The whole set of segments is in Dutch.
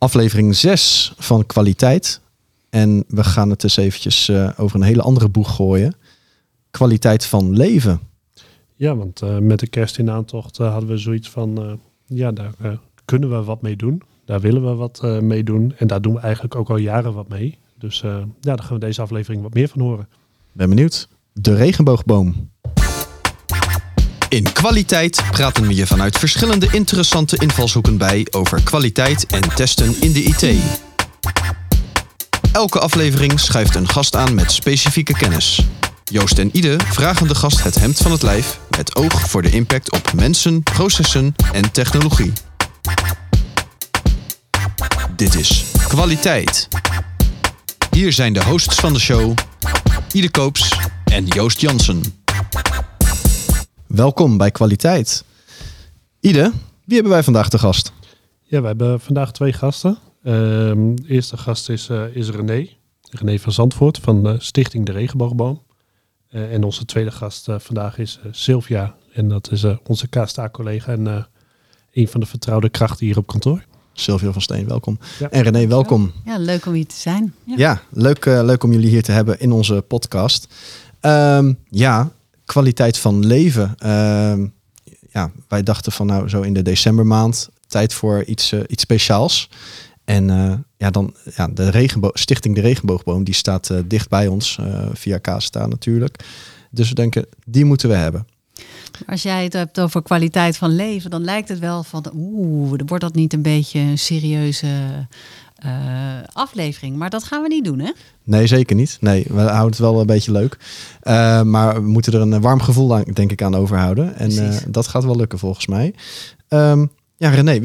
Aflevering 6 van kwaliteit. En we gaan het eens eventjes uh, over een hele andere boeg gooien. Kwaliteit van leven. Ja, want uh, met de kerst in aantocht uh, hadden we zoiets van... ja, daar kunnen we wat mee doen. Daar willen we wat mee doen. En daar doen we eigenlijk ook al jaren wat mee. Dus ja, daar gaan we deze aflevering wat meer van horen. Ben benieuwd. De regenboogboom. In kwaliteit praten we je vanuit verschillende interessante invalshoeken bij over kwaliteit en testen in de IT. Elke aflevering schuift een gast aan met specifieke kennis. Joost en Ide vragen de gast het hemd van het lijf met oog voor de impact op mensen, processen en technologie. Dit is kwaliteit. Hier zijn de hosts van de show, Ide Koops en Joost Jansen. Welkom bij Kwaliteit. Ide, wie hebben wij vandaag te gast? Ja, we hebben vandaag twee gasten. Ehm, de eerste gast is, uh, is René. René van Zandvoort van de Stichting De Regenboogboom. Uh, en onze tweede gast uh, vandaag is Sylvia. En dat is onze KSTA-collega en een van de vertrouwde krachten hier op kantoor. Sylvia van Steen, welkom. Ja. En René, welkom. Ja, leuk om hier te zijn. Ja, ja leuk, leuk om jullie hier te hebben in onze podcast. Um, ja, kwaliteit van leven. Uh, ja, wij dachten van nou zo in de decembermaand tijd voor iets, uh, iets speciaals. En uh, ja, dan ja, de regenboog, Stichting de Regenboogboom, die staat uh, dicht bij ons via KSTA natuurlijk. Dus we denken, die moeten we hebben. Als jij het hebt over kwaliteit van leven, dan lijkt het wel van oeh, wordt dat niet een beetje een serieuze uh, aflevering. Maar dat gaan we niet doen, hè? Nee, zeker niet. Nee, we houden het wel een beetje leuk. Uh, maar we moeten er een warm gevoel aan, denk ik, aan overhouden. En uh, dat gaat wel lukken volgens mij. Um, ja, René,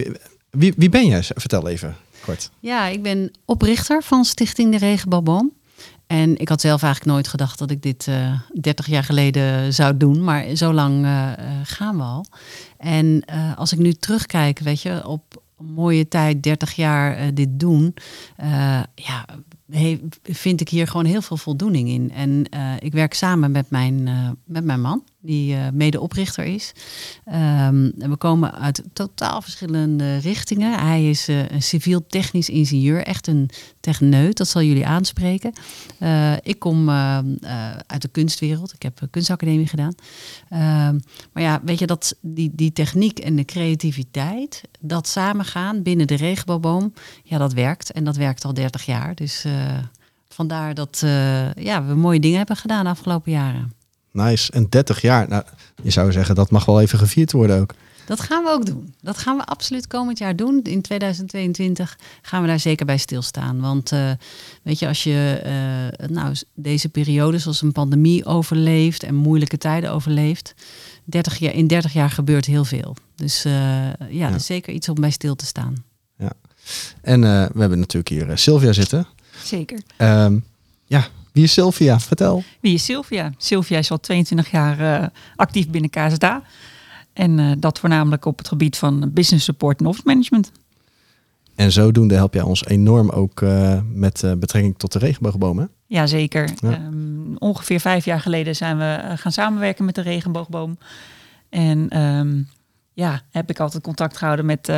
wie, wie ben jij? Vertel even kort. Ja, ik ben oprichter van Stichting de Regenboogboom. En ik had zelf eigenlijk nooit gedacht dat ik dit uh, 30 jaar geleden zou doen. Maar zo lang uh, gaan we al. En uh, als ik nu terugkijk, weet je, op, mooie tijd, 30 jaar uh, dit doen. Uh, ja, vind ik hier gewoon heel veel voldoening in. En uh, ik werk samen met mijn, met mijn man die uh, medeoprichter is. Um, en we komen uit totaal verschillende richtingen. Hij is uh, een civiel-technisch ingenieur, echt een techneut, dat zal jullie aanspreken. Uh, ik kom uit de kunstwereld, ik heb kunstacademie gedaan. Ehm, maar ja, weet je, dat die, die techniek en de creativiteit, dat samengaan binnen de regenboogboom, ja, dat werkt. En dat werkt al 30 jaar. Dus vandaar dat ja, we mooie dingen hebben gedaan de afgelopen jaren. Nice. En 30 jaar. Nou, je zou zeggen dat mag wel even gevierd worden ook. Dat gaan we ook doen. Dat gaan we absoluut komend jaar doen. In 2022 gaan we daar zeker bij stilstaan. Want uh, weet je, als je uh, nou, deze periode zoals een pandemie overleeft en moeilijke tijden overleeft, 30 jaar, in 30 jaar gebeurt heel veel. Dus uh, ja, ja. Dat is zeker iets om bij stil te staan. Ja. En we hebben natuurlijk hier Sylvia zitten. Zeker. Um, ja, wie is Sylvia? Vertel. Wie is Sylvia? Sylvia is al 22 jaar uh, actief binnen KZA. En uh, dat voornamelijk op het gebied van business support en office management. En zodoende help jij ons enorm ook uh, met betrekking tot de regenboogboom, Ja, zeker. Ja. Um, ongeveer vijf jaar geleden zijn we gaan samenwerken met de regenboogboom. En um, ja, heb ik altijd contact gehouden met,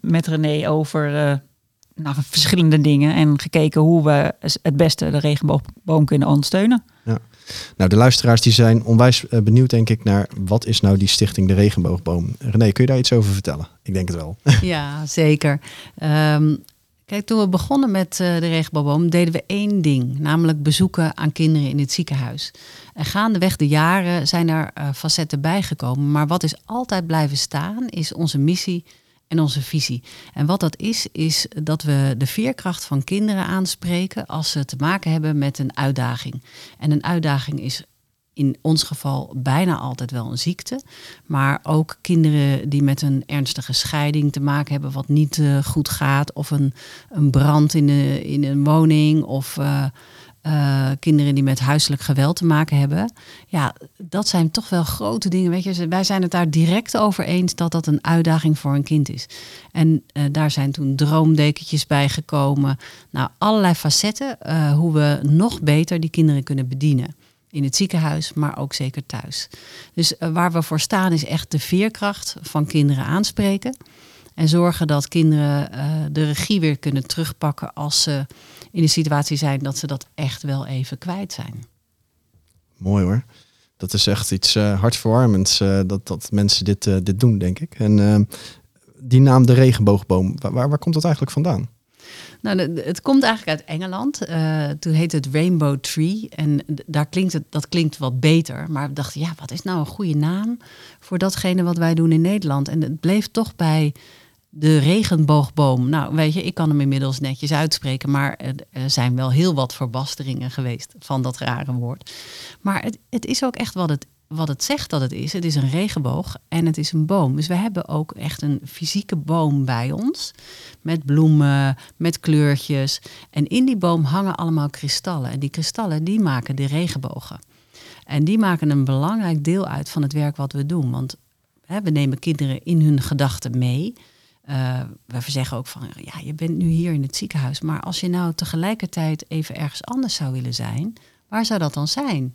met René over naar verschillende dingen en gekeken hoe we het beste de regenboogboom kunnen ondersteunen. Ja. Nou, de luisteraars die zijn onwijs eh, benieuwd, denk ik, naar wat is nou die stichting de regenboogboom. René, kun je daar iets over vertellen? Ik denk het wel. Ja, zeker. Um, kijk, toen we begonnen met uh, de regenboogboom deden we één ding, namelijk bezoeken aan kinderen in het ziekenhuis. En gaandeweg de jaren zijn er uh, facetten bijgekomen, maar wat is altijd blijven staan, is onze missie en onze visie. En wat dat is, is dat we de veerkracht van kinderen aanspreken als ze te maken hebben met een uitdaging. En een uitdaging is in ons geval bijna altijd wel een ziekte. Maar ook kinderen die met een ernstige scheiding te maken hebben, wat niet uh, goed gaat. Of een, een brand in, de, in een woning. Of uh, uh, kinderen die met huiselijk geweld te maken hebben. Ja, dat zijn toch wel grote dingen. Weet je, wij zijn het daar direct over eens dat dat een uitdaging voor een kind is. En uh, daar zijn toen droomdekentjes bij gekomen. Nou, allerlei facetten uh, hoe we nog beter die kinderen kunnen bedienen. In het ziekenhuis, maar ook zeker thuis. Dus waar we voor staan is echt de veerkracht van kinderen aanspreken. En zorgen dat kinderen eh, de regie weer kunnen terugpakken als ze in de situatie zijn dat ze dat echt wel even kwijt zijn. Mooi hoor. Dat is echt iets uh, hartverwarmends uh, dat, dat mensen dit, dit doen, denk ik. En die naam de regenboogboom, waar, waar komt dat eigenlijk vandaan? Nou, het komt eigenlijk uit Engeland. toen heette het Rainbow Tree. En daar klinkt het, dat klinkt wat beter. Maar we dachten, ja, wat is nou een goede naam voor datgene wat wij doen in Nederland? En het bleef toch bij de regenboogboom. Nou, weet je, ik kan hem inmiddels netjes uitspreken, maar er zijn wel heel wat verbasteringen geweest van dat rare woord. Maar het, het is ook echt wat het, wat het zegt dat het is. Het is een regenboog en het is een boom. Dus we hebben ook echt een fysieke boom bij ons. Met bloemen, met kleurtjes. En in die boom hangen allemaal kristallen. En die kristallen die maken de regenbogen. En die maken een belangrijk deel uit van het werk wat we doen. Want hè, we nemen kinderen in hun gedachten mee. Uh, we zeggen ook van, ja, je bent nu hier in het ziekenhuis, maar als je nou tegelijkertijd even ergens anders zou willen zijn, waar zou dat dan zijn?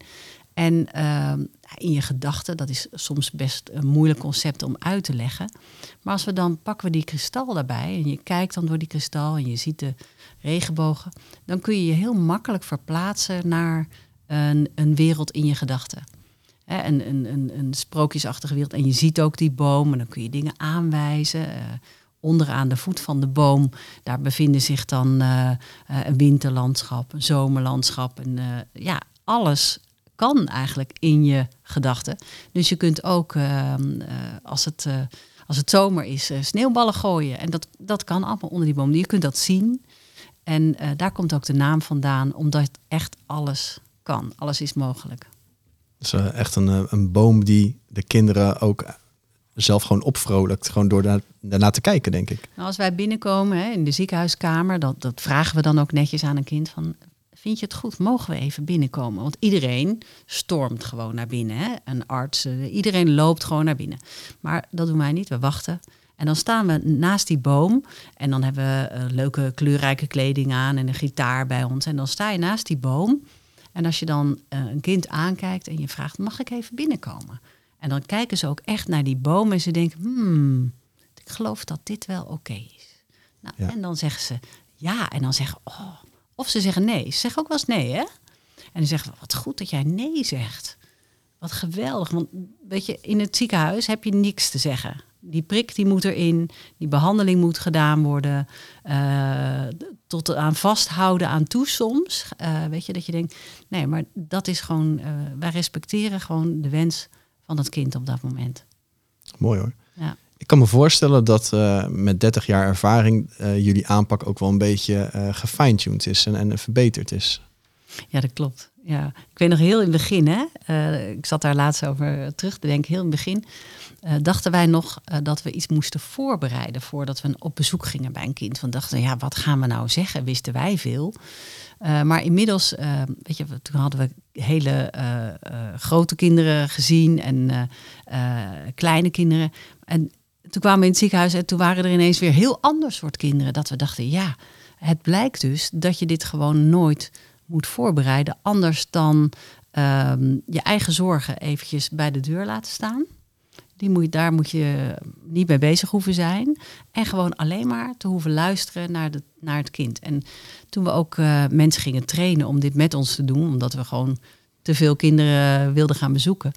En uh, in je gedachten, dat is soms best een moeilijk concept om uit te leggen. Maar als we dan pakken we die kristal daarbij en je kijkt dan door die kristal en je ziet de regenbogen, dan kun je je heel makkelijk verplaatsen naar een, een wereld in je gedachten. Een, een, een, een, sprookjesachtige wereld. En je ziet ook die boom en dan kun je dingen aanwijzen. Onderaan de voet van de boom, daar bevinden zich dan uh, een winterlandschap, een zomerlandschap. En ja, alles kan eigenlijk in je gedachten. Dus je kunt ook, ehm, als, het, als het zomer is, sneeuwballen gooien. En dat, dat kan allemaal onder die boom. Je kunt dat zien. En daar komt ook de naam vandaan, omdat echt alles kan. Alles is mogelijk. Dus echt een, eh, een boom die de kinderen ook zelf gewoon opvrolijkt. Gewoon door daar, daarna te kijken, denk ik. Nou, als wij binnenkomen hè, in de ziekenhuiskamer, dat, dat vragen we dan ook netjes aan een kind van... Vind je het goed? Mogen we even binnenkomen? Want iedereen stormt gewoon naar binnen. Hè? Een arts, uh, iedereen loopt gewoon naar binnen. Maar dat doen wij niet. We wachten. En dan staan we naast die boom. En dan hebben we uh, leuke kleurrijke kleding aan en een gitaar bij ons. En dan sta je naast die boom. En als je dan uh, een kind aankijkt en je vraagt, mag ik even binnenkomen? En dan kijken ze ook echt naar die boom en ze denken, hmm, ik geloof dat dit wel oké is. Nou, ja. En dan zeggen ze ja en dan zeggen, oh. Of ze zeggen nee. Ze zeggen ook wel eens nee, hè? En dan zeggen we, wat goed dat jij nee zegt. Wat geweldig, want weet je, in het ziekenhuis heb je niks te zeggen die prik die moet erin, die behandeling moet gedaan worden, uh, tot aan vasthouden aan toe soms. Uh, weet je, dat je denkt, nee, maar dat is gewoon, uh, wij respecteren gewoon de wens van dat kind op dat moment. Mooi hoor. Ja. Ik kan me voorstellen dat met 30 jaar ervaring jullie aanpak ook wel een beetje gefine-tuned is en, en verbeterd is. Ja, dat klopt. Ja, ik weet nog heel in het begin, hè? ik zat daar laatst over terug te denken, heel in het begin uh, dachten wij nog uh, dat we iets moesten voorbereiden voordat we op bezoek gingen bij een kind. Want dachten, ja, wat gaan we nou zeggen? Wisten wij veel. Uh, maar inmiddels, weet je, toen hadden we hele grote kinderen gezien en kleine kinderen. En toen kwamen we in het ziekenhuis en toen waren er ineens weer heel ander soort kinderen. Dat we dachten, ja, het blijkt dus dat je dit gewoon nooit moet voorbereiden. Anders dan ehm, je eigen zorgen eventjes bij de deur laten staan. Die moet, daar moet je niet mee bezig hoeven zijn. En gewoon alleen maar te hoeven luisteren naar, naar het kind. En toen we ook uh, mensen gingen trainen om dit met ons te doen, omdat we gewoon te veel kinderen wilden gaan bezoeken.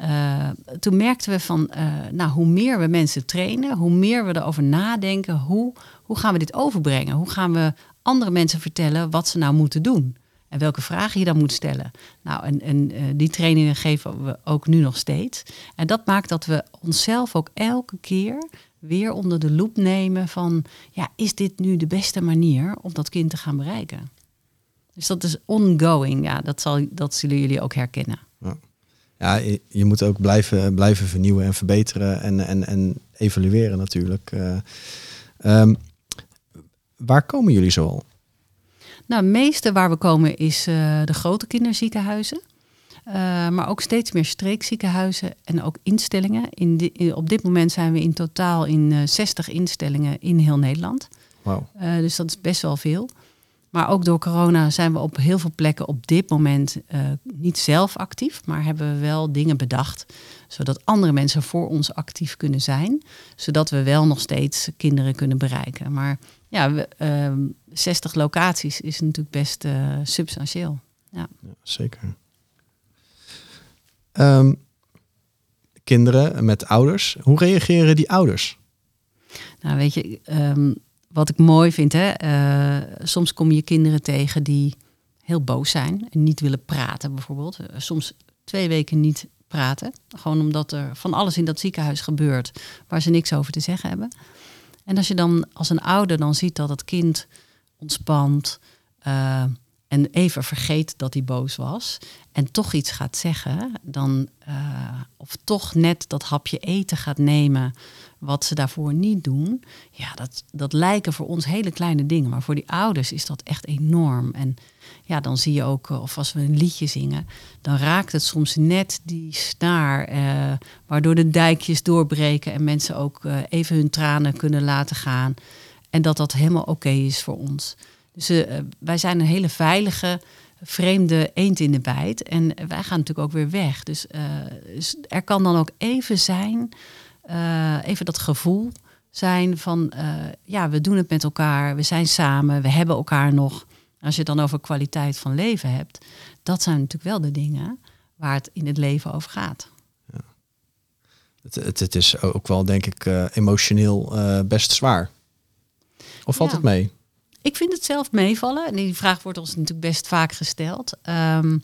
Uh, toen merkten we van, uh, nou, hoe meer we mensen trainen, hoe meer we erover nadenken, hoe, hoe gaan we dit overbrengen? Hoe gaan we andere mensen vertellen wat ze nou moeten doen? En welke vragen je dan moet stellen. Nou, en, uh, die trainingen geven we ook nu nog steeds. En dat maakt dat we onszelf ook elke keer weer onder de loep nemen van, ja, is dit nu de beste manier om dat kind te gaan bereiken? Dus dat is ongoing, ja, dat, zal, dat zullen jullie ook herkennen. Ja, ja je, moet ook blijven, blijven vernieuwen en verbeteren en, en, en evalueren natuurlijk. Uh, um, waar komen jullie zoal? Nou, het meeste waar we komen is uh, de grote kinderziekenhuizen. Uh, maar ook steeds meer streekziekenhuizen en ook instellingen. In di in, op dit moment zijn we in totaal in uh, 60 instellingen in heel Nederland. Wow. dus dat is best wel veel. Maar ook door corona zijn we op heel veel plekken op dit moment niet zelf actief, maar hebben we wel dingen bedacht, zodat andere mensen voor ons actief kunnen zijn, zodat we wel nog steeds kinderen kunnen bereiken. Maar ja, we, uh, 60 locaties is natuurlijk best uh, substantieel. Ja. ja zeker. Um, kinderen met ouders, hoe reageren die ouders? Nou, weet je, um, wat ik mooi vind, hè, uh, soms kom je kinderen tegen die heel boos zijn en niet willen praten, bijvoorbeeld. Uh, soms twee weken niet praten, gewoon omdat er van alles in dat ziekenhuis gebeurt waar ze niks over te zeggen hebben. En als je dan als een ouder dan ziet dat het kind ontspant uh, en even vergeet dat hij boos was en toch iets gaat zeggen, dan of toch net dat hapje eten gaat nemen wat ze daarvoor niet doen, ja, dat, dat lijken voor ons hele kleine dingen. Maar voor die ouders is dat echt enorm. En ja, dan zie je ook, eh, of als we een liedje zingen, dan raakt het soms net die snaar, eh, waardoor de dijkjes doorbreken en mensen ook eh, even hun tranen kunnen laten gaan. En dat dat helemaal oké is voor ons. Dus uh, wij zijn een hele veilige, vreemde eend in de bijt. En wij gaan natuurlijk ook weer weg. Dus, uh, dus er kan dan ook even zijn uh, even dat gevoel zijn van, ja, we doen het met elkaar, we zijn samen, we hebben elkaar nog. Als je het dan over kwaliteit van leven hebt, dat zijn natuurlijk wel de dingen waar het in het leven over gaat. Ja. Het, het, het, is ook wel, denk ik, emotioneel best zwaar. Of valt ja. het mee? Ik vind het zelf meevallen. En die vraag wordt ons natuurlijk best vaak gesteld. Um,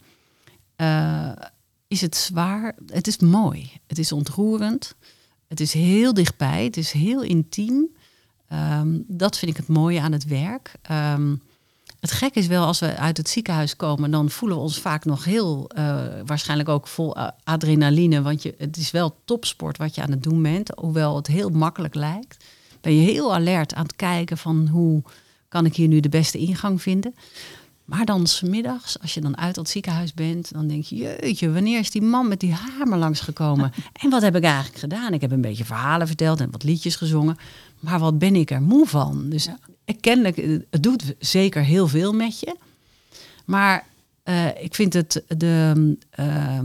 is het zwaar? Het is mooi. Het is ontroerend. Het is heel dichtbij, het is heel intiem. Um, dat vind ik het mooie aan het werk. Um, het gek is wel, als we uit het ziekenhuis komen, dan voelen we ons vaak nog heel, uh, waarschijnlijk ook vol adrenaline. Want je, het is wel topsport wat je aan het doen bent, hoewel het heel makkelijk lijkt. Ben je heel alert aan het kijken van hoe kan ik hier nu de beste ingang vinden. Maar dan smiddags, als je dan uit dat ziekenhuis bent, dan denk je, jeetje, wanneer is die man met die hamer langsgekomen? En wat heb ik eigenlijk gedaan? Ik heb een beetje verhalen verteld en wat liedjes gezongen. Maar wat ben ik er moe van? Dus ja. kennelijk, het doet zeker heel veel met je. Maar uh, ik vind het de, uh,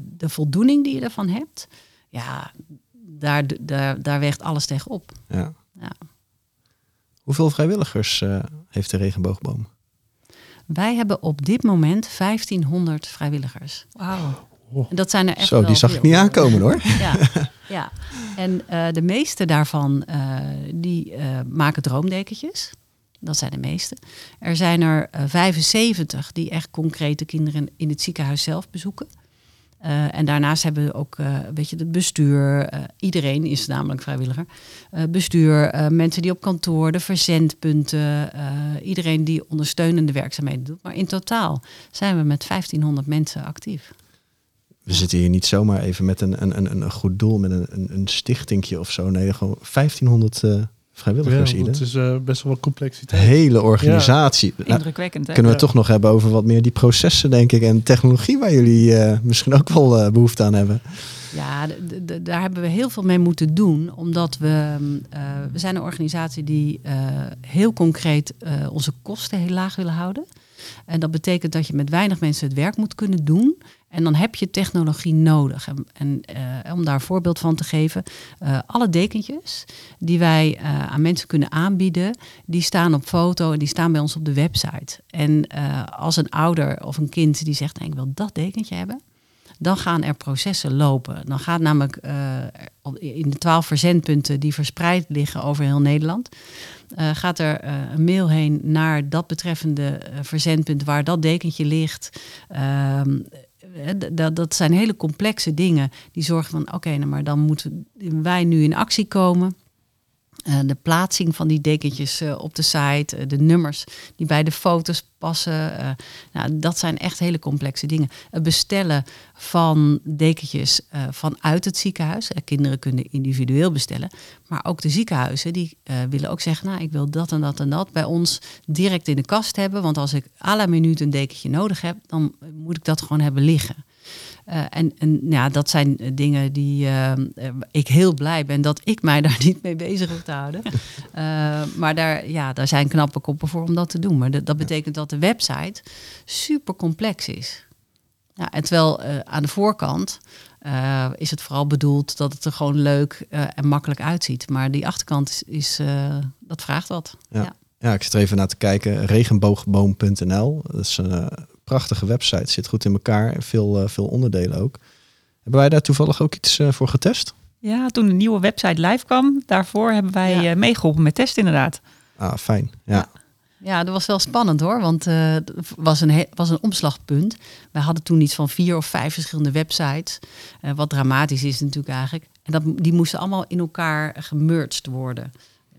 de voldoening die je ervan hebt, ja, daar, daar, daar weegt alles tegenop. Ja. ja. Hoeveel vrijwilligers uh, heeft de regenboogboom? Wij hebben op dit moment 1500 vrijwilligers. Wauw. En dat zijn er echt Zo, die zag veel. ik niet aankomen hoor. Ja, ja. en uh, de meeste daarvan uh, die uh, maken droomdekentjes. Dat zijn de meeste. Er zijn er 75 die echt concrete kinderen in het ziekenhuis zelf bezoeken. Uh, en daarnaast hebben we ook, uh, weet het bestuur. Uh, iedereen is namelijk vrijwilliger. bestuur, mensen die op kantoor, de verzendpunten. iedereen die ondersteunende werkzaamheden doet. Maar in totaal zijn we met 1500 mensen actief. We zitten hier niet zomaar even met een, een, een, een goed doel, met een, een, een stichtingje of zo. Nee, gewoon 1500 vrijwilligers. Ja, het is uh, best wel wat complexiteit. Hele organisatie. Ja. Indrukwekkend. Hè? Kunnen we ja. toch nog hebben over wat meer die processen, denk ik, en technologie waar jullie uh, misschien ook wel uh, behoefte aan hebben. Ja, daar hebben we heel veel mee moeten doen, omdat we, we zijn een organisatie die heel concreet onze kosten heel laag willen houden. En dat betekent dat je met weinig mensen het werk moet kunnen doen. En dan heb je technologie nodig. En, en uh, om daar een voorbeeld van te geven, uh, alle dekentjes die wij uh, aan mensen kunnen aanbieden, die staan op foto en die staan bij ons op de website. En als een ouder of een kind die zegt, ik wil dat dekentje hebben, dan gaan er processen lopen. Dan gaat namelijk in de twaalf verzendpunten die verspreid liggen over heel Nederland, gaat er een mail heen naar dat betreffende verzendpunt waar dat dekentje ligt. Dat, dat zijn hele complexe dingen die zorgen van oké, nou maar dan moeten wij nu in actie komen. Uh, de plaatsing van die dekentjes uh, op de site, uh, de nummers die bij de foto's passen. nou, dat zijn echt hele complexe dingen. Het bestellen van dekentjes vanuit het ziekenhuis. kinderen kunnen individueel bestellen. Maar ook de ziekenhuizen die willen ook zeggen... nou, ik wil dat en dat en dat bij ons direct in de kast hebben. Want als ik à la minuut een dekentje nodig heb... dan moet ik dat gewoon hebben liggen. Eh, en, en ja, dat zijn dingen die uh, ik heel blij ben dat ik mij daar niet mee bezig hoef te houden. Uh, maar daar, ja, daar zijn knappe koppen voor om dat te doen. Maar dat betekent dat de website super complex is. Ja, en terwijl aan de voorkant is het vooral bedoeld dat het er gewoon leuk en makkelijk uitziet. Maar die achterkant is, is dat vraagt wat. Ja. ja. Ja. ik zit er even naar te kijken. Regenboogboom.nl. Dat is een prachtige website. Zit goed in elkaar. Veel, veel onderdelen ook. Hebben wij daar toevallig ook iets voor getest? Ja, toen de nieuwe website live kwam, daarvoor hebben wij ja. meegeholpen met test inderdaad. Ah, fijn. Ja. ja. dat was wel spannend hoor, want het was, een was een omslagpunt. Wij hadden toen iets van vier of vijf verschillende websites. Uh, wat dramatisch is natuurlijk eigenlijk. En dat, die moesten allemaal in elkaar gemerged worden.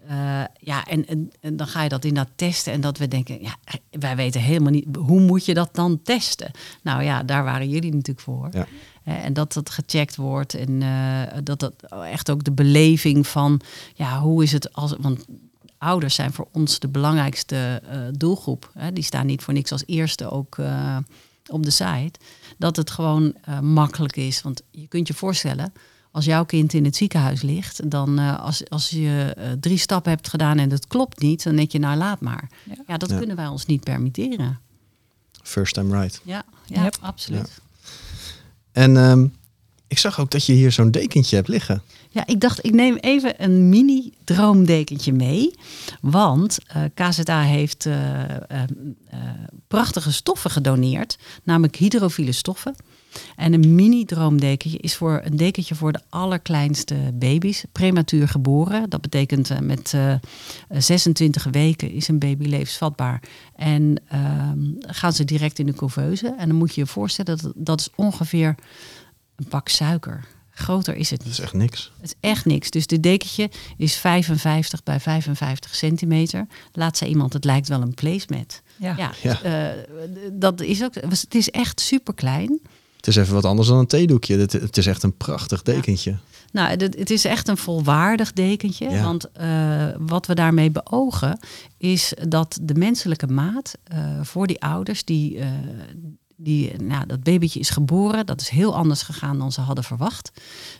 Uh, ja, en, en, en, dan ga je dat inderdaad testen. En dat we denken, ja, wij weten helemaal niet, hoe moet je dat dan testen? Nou ja, daar waren jullie natuurlijk voor. Ja. Uh, en dat dat gecheckt wordt. En uh, dat dat echt ook de beleving van, ja, hoe is het als. Want ouders zijn voor ons de belangrijkste doelgroep. Hè? Die staan niet voor niks als eerste ook op de site. Dat het gewoon makkelijk is. Want je kunt je voorstellen als jouw kind in het ziekenhuis ligt, dan uh, als, als je uh, drie stappen hebt gedaan en het klopt niet, dan denk je, nou laat maar. Ja, ja dat ja. kunnen wij ons niet permitteren. First time right. Ja, ja yep. absoluut. En um, ik zag ook dat je hier zo'n dekentje hebt liggen. Ja, ik dacht, ik neem even een mini droomdekentje mee. Want uh, KZA heeft prachtige stoffen gedoneerd, namelijk hydrofiele stoffen. En een mini droomdekentje is voor een dekentje voor de allerkleinste baby's, prematuur geboren. Dat betekent uh, met uh, 26 weken is een baby levensvatbaar. En uh, gaan ze direct in de couveuse. En dan moet je je voorstellen dat dat is ongeveer een pak suiker. Groter is het niet. Dat is echt niks. Het is echt niks. Dus dit dekentje is 55 bij 55 centimeter. Laat ze iemand, het lijkt wel een placemat. Ja, ja, ja. Uh, dat is ook. Het is echt super klein. Het is even wat anders dan een theedoekje. Het, het is echt een prachtig dekentje. Ja. Nou, het, is echt een volwaardig dekentje. Ja. Want uh, wat we daarmee beogen is dat de menselijke maat uh, voor die ouders die, uh, die nou, dat babytje is geboren, dat is heel anders gegaan dan ze hadden verwacht.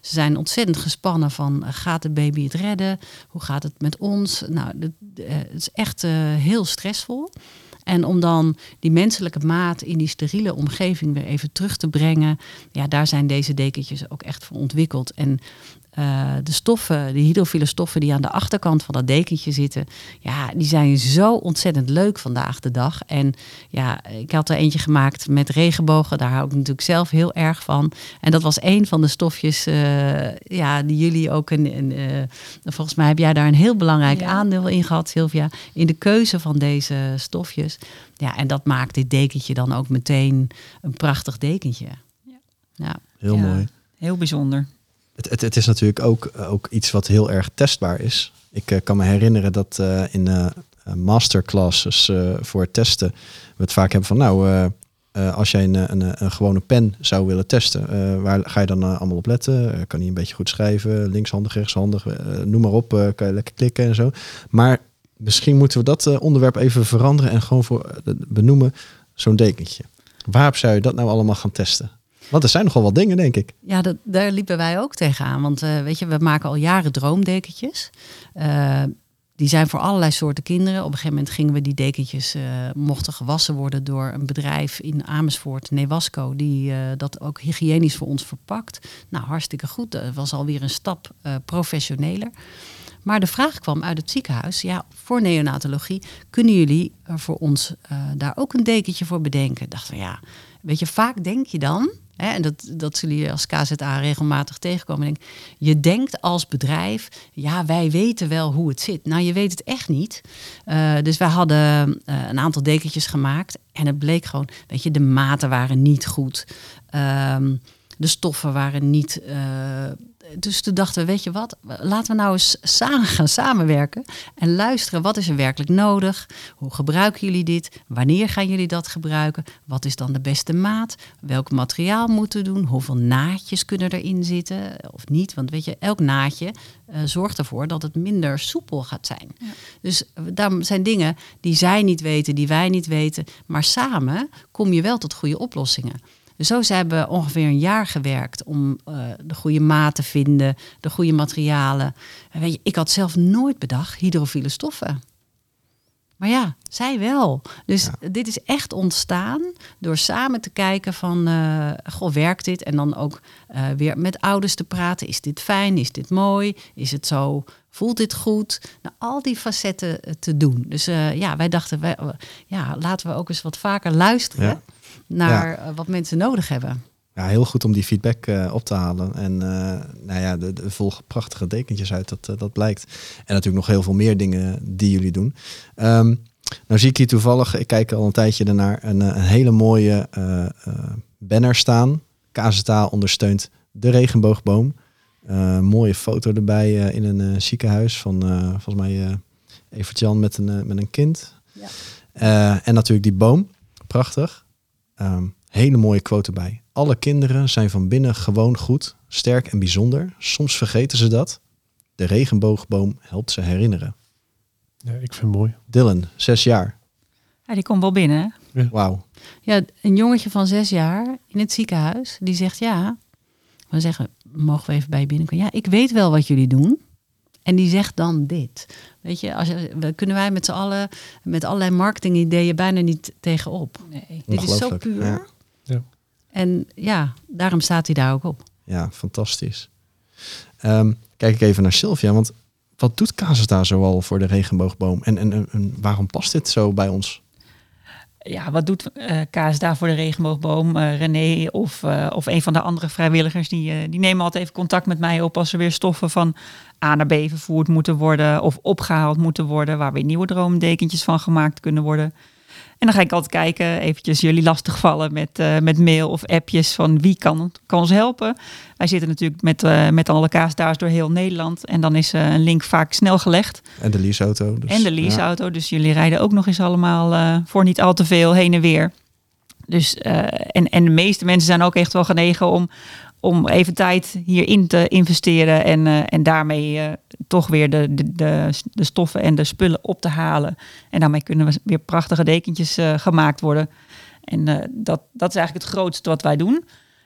Ze zijn ontzettend gespannen van gaat de baby het redden? Hoe gaat het met ons? Nou, het is echt heel stressvol. En om dan die menselijke maat in die steriele omgeving weer even terug te brengen, ja, daar zijn deze dekentjes ook echt voor ontwikkeld. En uh, de stoffen, de hydrofiele stoffen die aan de achterkant van dat dekentje zitten, ja, die zijn zo ontzettend leuk vandaag de dag. En ja, ik had er eentje gemaakt met regenbogen, daar hou ik natuurlijk zelf heel erg van. En dat was een van de stofjes, uh, ja, die jullie ook, een, een uh, volgens mij heb jij daar een heel belangrijk ja. aandeel in gehad, Sylvia, in de keuze van deze stofjes. Ja, en dat maakt dit dekentje dan ook meteen een prachtig dekentje. Ja. ja. Heel ja. mooi. Heel bijzonder. Het, het, is natuurlijk ook, ook iets wat heel erg testbaar is. Ik uh, kan me herinneren dat uh, in uh, masterclasses voor testen we het vaak hebben van nou, als jij een, een, een, gewone pen zou willen testen, waar ga je dan allemaal op letten? kan hij een beetje goed schrijven, linkshandig, rechtshandig, noem maar op, kan je lekker klikken en zo. Maar misschien moeten we dat onderwerp even veranderen en gewoon voor benoemen zo'n dekentje. Waarop zou je dat nou allemaal gaan testen? Want er zijn nogal wat dingen, denk ik. Ja, dat, daar liepen wij ook tegenaan. Want uh, weet je, we maken al jaren droomdekentjes. Uh, die zijn voor allerlei soorten kinderen. Op een gegeven moment gingen we die dekentjes, uh, mochten gewassen worden door een bedrijf in Amersfoort, Nevasco, die dat ook hygiënisch voor ons verpakt. Nou, hartstikke goed. Dat was alweer een stap professioneler. Maar de vraag kwam uit het ziekenhuis: ja, voor neonatologie kunnen jullie voor ons daar ook een dekentje voor bedenken? Dachten we, ja, weet je, vaak denk je dan en dat, dat zullen jullie als KZA regelmatig tegenkomen. Denk, je denkt als bedrijf, ja, wij weten wel hoe het zit. Nou, je weet het echt niet. Uh, dus wij hadden uh, een aantal dekentjes gemaakt. En het bleek gewoon, weet je, de maten waren niet goed. Um, de stoffen waren niet uh, dus toen dachten we, weet je wat, laten we nou eens samen gaan samenwerken en luisteren. Wat is er werkelijk nodig? Hoe gebruiken jullie dit? Wanneer gaan jullie dat gebruiken? Wat is dan de beste maat? Welk materiaal moeten we doen? Hoeveel naadjes kunnen erin zitten of niet? Want weet je, elk naadje uh, zorgt ervoor dat het minder soepel gaat zijn. Ja. Dus daar zijn dingen die zij niet weten, die wij niet weten. Maar samen kom je wel tot goede oplossingen. Dus zo ze hebben ongeveer een jaar gewerkt om eh, de goede maat te vinden, de goede materialen. En weet je, ik had zelf nooit bedacht hydrofiele stoffen. Maar ja, zij wel. Dus dit is echt ontstaan door samen te kijken van, eh goh, werkt dit? En dan ook eh, weer met ouders te praten. Is dit fijn? Is dit mooi? Is het zo? Voelt dit goed? Nou, al die facetten te doen. Dus ja, wij dachten, wij, ja, laten we ook eens wat vaker luisteren Ja. Naar eh, wat mensen nodig hebben. Ja, heel goed om die feedback eh, op te halen. En eh, nou ja, de, de volgen prachtige dekentjes uit, dat, dat blijkt. En natuurlijk nog heel veel meer dingen die jullie doen. Ehm, nou zie ik hier toevallig, ik kijk al een tijdje ernaar, een, een hele mooie banner staan. KZA ondersteunt de regenboogboom. Mooie foto erbij in een ziekenhuis van volgens mij Evert-Jan met een, met een kind. Ja. En natuurlijk die boom, prachtig. Ehm, hele mooie quote erbij. Alle kinderen zijn van binnen gewoon goed, sterk en bijzonder. Soms vergeten ze dat. De regenboogboom helpt ze herinneren. Ja, ik vind het mooi. Dylan, zes jaar. Ja, die komt wel binnen. hè? Wauw. Ja, een jongetje van zes jaar in het ziekenhuis, die zegt ja. We zeggen, mogen we even bij je binnenkomen? Ja, ik weet wel wat jullie doen. En die zegt dan dit. Weet je, als je, kunnen wij met z'n allen met allerlei marketingideeën bijna niet tegenop. Nee. Dit is zo puur. ja. Ja. En ja, daarom staat hij daar ook op. Ja, fantastisch. Ehm, kijk ik even naar Sylvia, want wat doet KZA zoal voor de regenboogboom? En, en, en- en waarom past dit zo bij ons? Ja, wat doet eh KSDA voor de regenboogboom? Eh, René of, eh, of een van de andere vrijwilligers, die, die nemen altijd even contact met mij op als er weer stoffen van A naar B vervoerd moeten worden of opgehaald moeten worden, waar weer nieuwe droomdekentjes van gemaakt kunnen worden. En dan ga ik altijd kijken, eventjes jullie lastigvallen met, eh, met mail of appjes van wie kan, kan ons helpen. Wij zitten natuurlijk met, eh, met alle KSDA's door heel Nederland en dan is eh, een link vaak snel gelegd. En de leaseauto. Dus, En de leaseauto. Dus jullie rijden ook nog eens allemaal voor niet al te veel heen en weer. Dus, en, en de meeste mensen zijn ook echt wel genegen om, om even tijd hierin te investeren. En, eh, en daarmee eh, toch weer de, de, de, de stoffen en de spullen op te halen. En daarmee kunnen we weer prachtige dekentjes eh, gemaakt worden. En dat, dat is eigenlijk het grootste wat wij doen.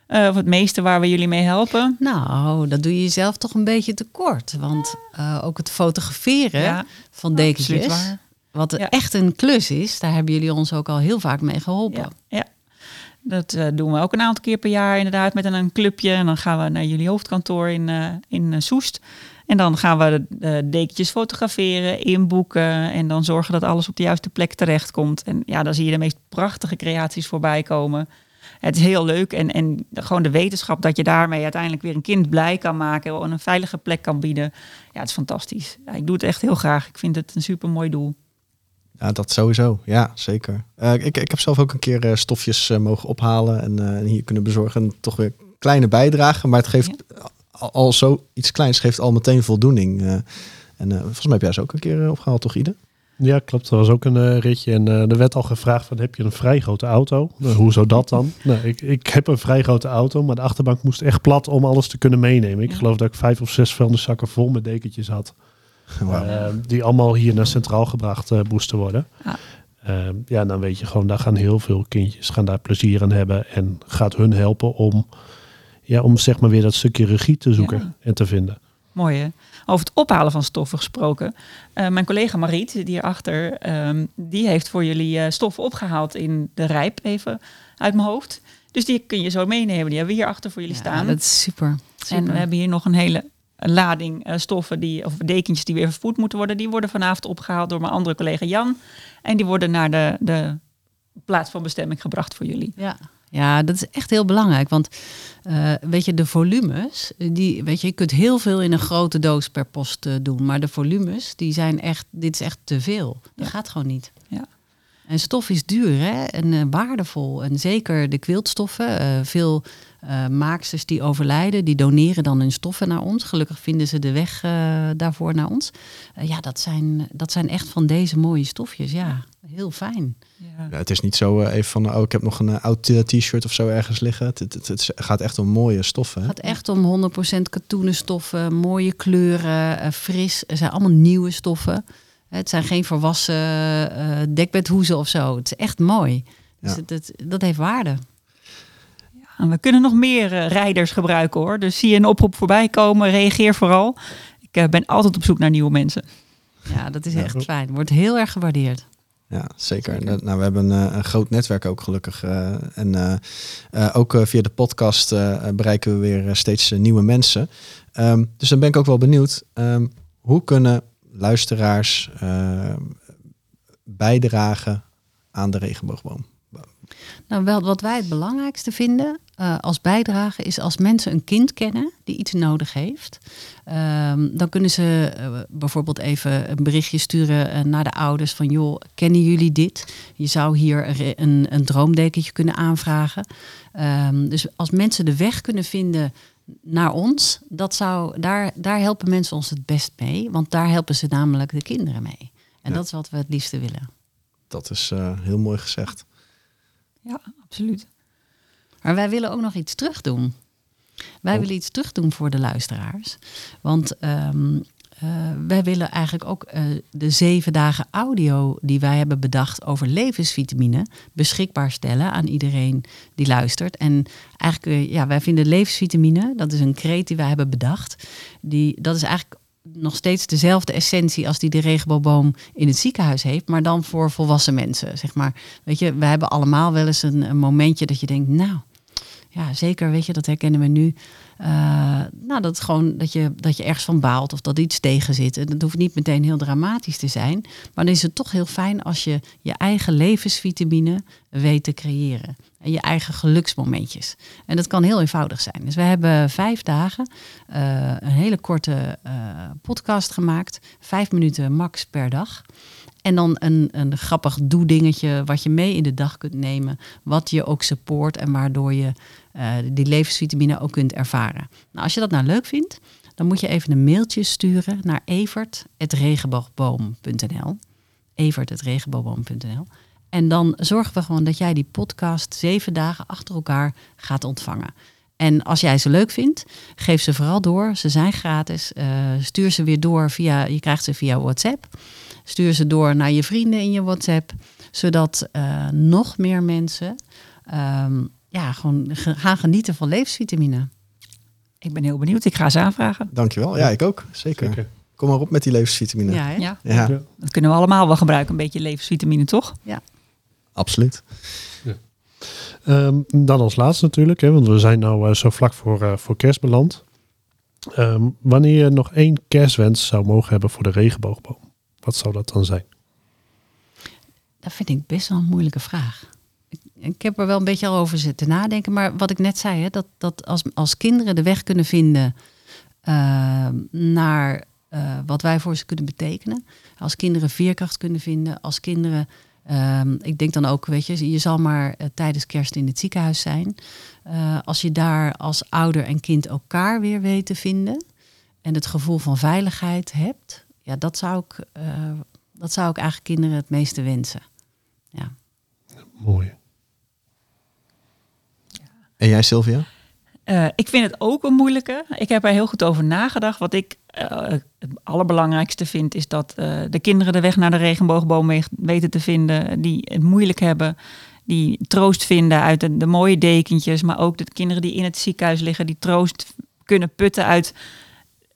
Of het meeste waar we jullie mee helpen. Nou, dat doe je jezelf toch een beetje tekort. Want ook het fotograferen Ja, van dekentjes, wat Ja. echt een klus is, daar hebben jullie ons ook al heel vaak mee geholpen. Ja, ja. Dat eh, doen we ook een aantal keer per jaar inderdaad met een, een clubje. En dan gaan we naar jullie hoofdkantoor in, eh, in eh, Soest. En dan gaan we de, de dekentjes fotograferen, inboeken. En dan zorgen dat alles op de juiste plek terechtkomt. En ja, dan zie je de meest prachtige creaties voorbij komen. Het is heel leuk. En, en gewoon de wetenschap dat je daarmee uiteindelijk weer een kind blij kan maken. En een veilige plek kan bieden. Ja, het is fantastisch. Ja, ik doe het echt heel graag. Ik vind het een super mooi doel. Ja, dat sowieso. Ja, zeker. Eh, ik, ik heb zelf ook een keer eh, stofjes eh, mogen ophalen en, eh, en hier kunnen bezorgen. En toch weer kleine bijdrage, maar het geeft al, al zo iets kleins geeft al meteen voldoening. Eh, en eh, volgens mij heb jij ze ook een keer eh, opgehaald, toch Ide? Ja, klopt. Er was ook een ritje en eh, er werd al gevraagd van heb je een vrij grote auto? Nou, hoe zou dat dan? nou, ik, ik heb een vrij grote auto, maar de achterbank moest echt plat om alles te kunnen meenemen. Ik geloof dat ik vijf of zes vuilniszakken vol met dekentjes had. Wauw. eh, die allemaal hier naar Centraal gebracht eh, moesten worden. Ja. Eh, ja, dan weet je gewoon, daar gaan heel veel kindjes gaan daar plezier aan hebben. En gaat hun helpen om, ja, om zeg maar weer dat stukje regie te zoeken Ja. en te vinden. Mooi hè? Over het ophalen van stoffen gesproken. Eh, mijn collega Mariet, die hierachter, ehm die heeft voor jullie eh, stoffen opgehaald in de rijp, even uit mijn hoofd. Dus die kun je zo meenemen. Die hebben we hierachter voor jullie Ja, staan. dat is super. super. En we hebben hier nog een hele lading eh, stoffen, die, of dekentjes die weer vervoerd moeten worden. Die worden vanavond opgehaald door mijn andere collega Jan. En die worden naar de, de plaats van bestemming gebracht voor jullie. Ja. ja, dat is echt heel belangrijk. Want eh, weet je, de volumes, die, weet je, je kunt heel veel in een grote doos per post eh, doen. Maar de volumes, die zijn echt, dit is echt te veel. Dat Ja. gaat gewoon niet. Ja. En stof is duur hè? en eh, waardevol. En zeker de kwiltstoffen. eh, veel eh, maaksters die overlijden, die doneren dan hun stoffen naar ons. Gelukkig vinden ze de weg eh, daarvoor naar ons. Ja, dat zijn, dat zijn echt van deze mooie stofjes. Ja, heel fijn. Ja. Ja, het is niet zo even van, oh, ik heb nog een oud t-shirt of zo ergens liggen. Het, het, gaat echt om mooie stoffen. hè? Het gaat echt om 100% katoenen stoffen, mooie kleuren, fris. Het zijn allemaal nieuwe stoffen. Het zijn geen verwassen eh dekbedhoezen of zo. Het is echt mooi. Dus Ja. het, het- dat heeft waarde. en we kunnen nog meer eh, rijders gebruiken hoor. Dus zie je een oproep voorbij komen, reageer vooral. Ik eh, ben altijd op zoek naar nieuwe mensen. Ja, dat is Ja. echt fijn. Wordt heel erg gewaardeerd. Ja, zeker. Nou, we hebben een, eh, een groot netwerk ook gelukkig. eh, en ook eh, via de podcast eh, bereiken we weer steeds nieuwe mensen. Ehm, dus dan ben ik ook wel benieuwd. ehm, hoe kunnen luisteraars ehm, bijdragen aan de regenboogboom? Nou, wel, wat wij het belangrijkste vinden eh, als bijdrage is als mensen een kind kennen die iets nodig heeft. ehm, dan kunnen ze eh, bijvoorbeeld even een berichtje sturen eh, naar de ouders van joh, kennen jullie dit? Je zou hier een, een droomdekentje kunnen aanvragen. Ehm, dus als mensen de weg kunnen vinden naar ons, dat zou, daar, daar helpen mensen ons het best mee. Want daar helpen ze namelijk de kinderen mee. En Ja. dat is wat we het liefste willen. Dat is eh, heel mooi gezegd. Ja, absoluut. Maar wij willen ook nog iets terug doen. Wij Oh. willen iets terug doen voor de luisteraars. Want ehm, eh, wij willen eigenlijk ook eh, de zeven dagen audio die wij hebben bedacht over levensvitamine beschikbaar stellen aan iedereen die luistert. En eigenlijk, eh, ja, wij vinden levensvitamine, dat is een kreet die wij hebben bedacht. Die, dat is eigenlijk nog steeds dezelfde essentie als die de regenboogboom in het ziekenhuis heeft, maar dan voor volwassen mensen, zeg maar. Weet je, we hebben allemaal wel eens een, een momentje dat je denkt, nou, ja, zeker, weet je, dat herkennen we nu. Eh, nou, dat gewoon dat je, dat je ergens van baalt of dat iets tegen zit. En Dat hoeft niet meteen heel dramatisch te zijn. Maar dan is het toch heel fijn als je je eigen levensvitamine weet te creëren. Je eigen geluksmomentjes. En dat kan heel eenvoudig zijn. Dus we hebben vijf dagen eh, een hele korte eh, podcast gemaakt. Vijf minuten max per dag. En dan een, een grappig doe-dingetje wat je mee in de dag kunt nemen. Wat je ook support en waardoor je eh, die levensvitamine ook kunt ervaren. Nou, als je dat nou leuk vindt, dan moet je even een mailtje sturen naar evert.regenboogboom.nl evert.regenboogboom.nl En dan zorgen we gewoon dat jij die podcast zeven dagen achter elkaar gaat ontvangen. En als jij ze leuk vindt, geef ze vooral door. Ze zijn gratis. Eh, stuur ze weer door via, je krijgt ze via WhatsApp. Stuur ze door naar je vrienden in je WhatsApp. Zodat eh, nog meer mensen ehm, ja, gewoon ge- gaan genieten van levensvitamine. Ik ben heel benieuwd. Ik ga ze aanvragen. Dankjewel. Ja, ik ook. Zeker. Zeker. Kom maar op met die levensvitamine. Ja, hè? Ja, Ja, Ja. dat kunnen we allemaal wel gebruiken. Een beetje levensvitamine, toch? Absoluut. Ehm, dan als laatste natuurlijk, hè, want we zijn nou eh, zo vlak voor, eh, voor kerst beland. Ehm, wanneer je nog één kerstwens zou mogen hebben voor de regenboogboom, wat zou dat dan zijn? Dat vind ik best wel een moeilijke vraag. Ik, ik heb er wel een beetje al over zitten nadenken. Maar wat ik net zei, hè, dat, dat als, als kinderen de weg kunnen vinden eh, naar eh, wat wij voor ze kunnen betekenen. Als kinderen veerkracht kunnen vinden. Als kinderen, ehm, ik denk dan ook, weet je, je zal maar eh, tijdens kerst in het ziekenhuis zijn. Eh, als je daar als ouder en kind elkaar weer weet te vinden. En het gevoel van veiligheid hebt. Ja, dat zou ik, eh, dat zou ik eigenlijk kinderen het meeste wensen. Ja. Mooi. En jij, Sylvia? Eh, ik vind het ook een moeilijke. Ik heb er heel goed over nagedacht. Wat ik eh, het allerbelangrijkste vind, is dat eh, de kinderen de weg naar de regenboogboom weten te vinden. Die het moeilijk hebben. Die troost vinden uit de, de mooie dekentjes. Maar ook de kinderen die in het ziekenhuis liggen, die troost kunnen putten uit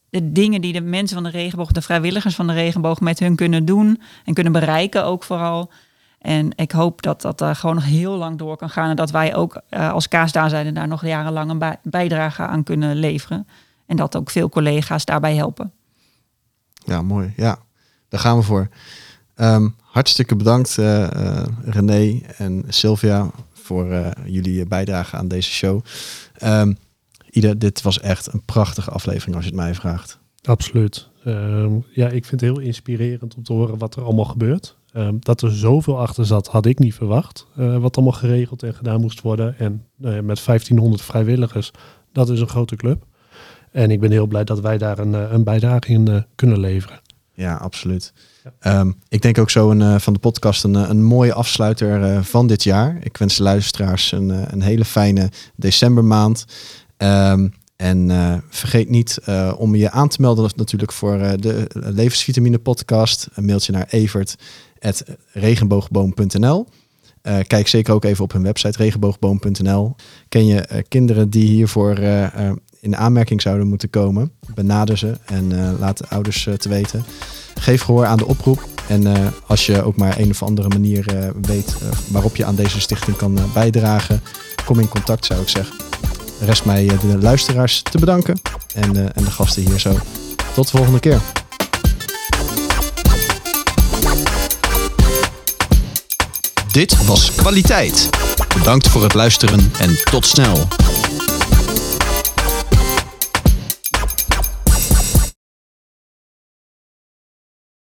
de dingen die de mensen van de regenboog, de vrijwilligers van de regenboog met hun kunnen doen. En kunnen bereiken ook vooral. En ik hoop dat dat eh, gewoon nog heel lang door kan gaan. En dat wij ook eh, als kaasdaarzijde daar nog jarenlang een bij- bijdrage aan kunnen leveren. En dat ook veel collega's daarbij helpen. Ja, mooi. Ja, daar gaan we voor. Ehm, hartstikke bedankt eh, eh, René en Sylvia voor eh, jullie bijdrage aan deze show. Ehm Ida, dit was echt een prachtige aflevering als je het mij vraagt. Absoluut. Ehm, ja, ik vind het heel inspirerend om te horen wat er allemaal gebeurt. Ehm, dat er zoveel achter zat, had ik niet verwacht. eh, wat allemaal geregeld en gedaan moest worden. En eh, met 1500 vrijwilligers, dat is een grote club. En ik ben heel blij dat wij daar een, eh, een bijdrage in eh, kunnen leveren. Ja, absoluut. Ja. Ehm, ik denk ook zo een, van de podcast een, een mooie afsluiter van dit jaar. Ik wens de luisteraars een, een hele fijne decembermaand. Ehm, en vergeet niet om je aan te melden natuurlijk voor de Levensvitamine podcast. Een mailtje naar evert.regenboogboom.nl Eh, kijk zeker ook even op hun website regenboogboom.nl. Ken je eh, kinderen die hiervoor eh, in aanmerking zouden moeten komen? Benader ze en laat de ouders te weten. Geef gehoor aan de oproep. En als je ook maar een of andere manier weet waarop je aan deze stichting kan bijdragen, kom in contact zou ik zeggen. Rest mij de luisteraars te bedanken en, en de gasten hier zo. Tot de volgende keer. Dit was Kwaliteit. Bedankt voor het luisteren en tot snel.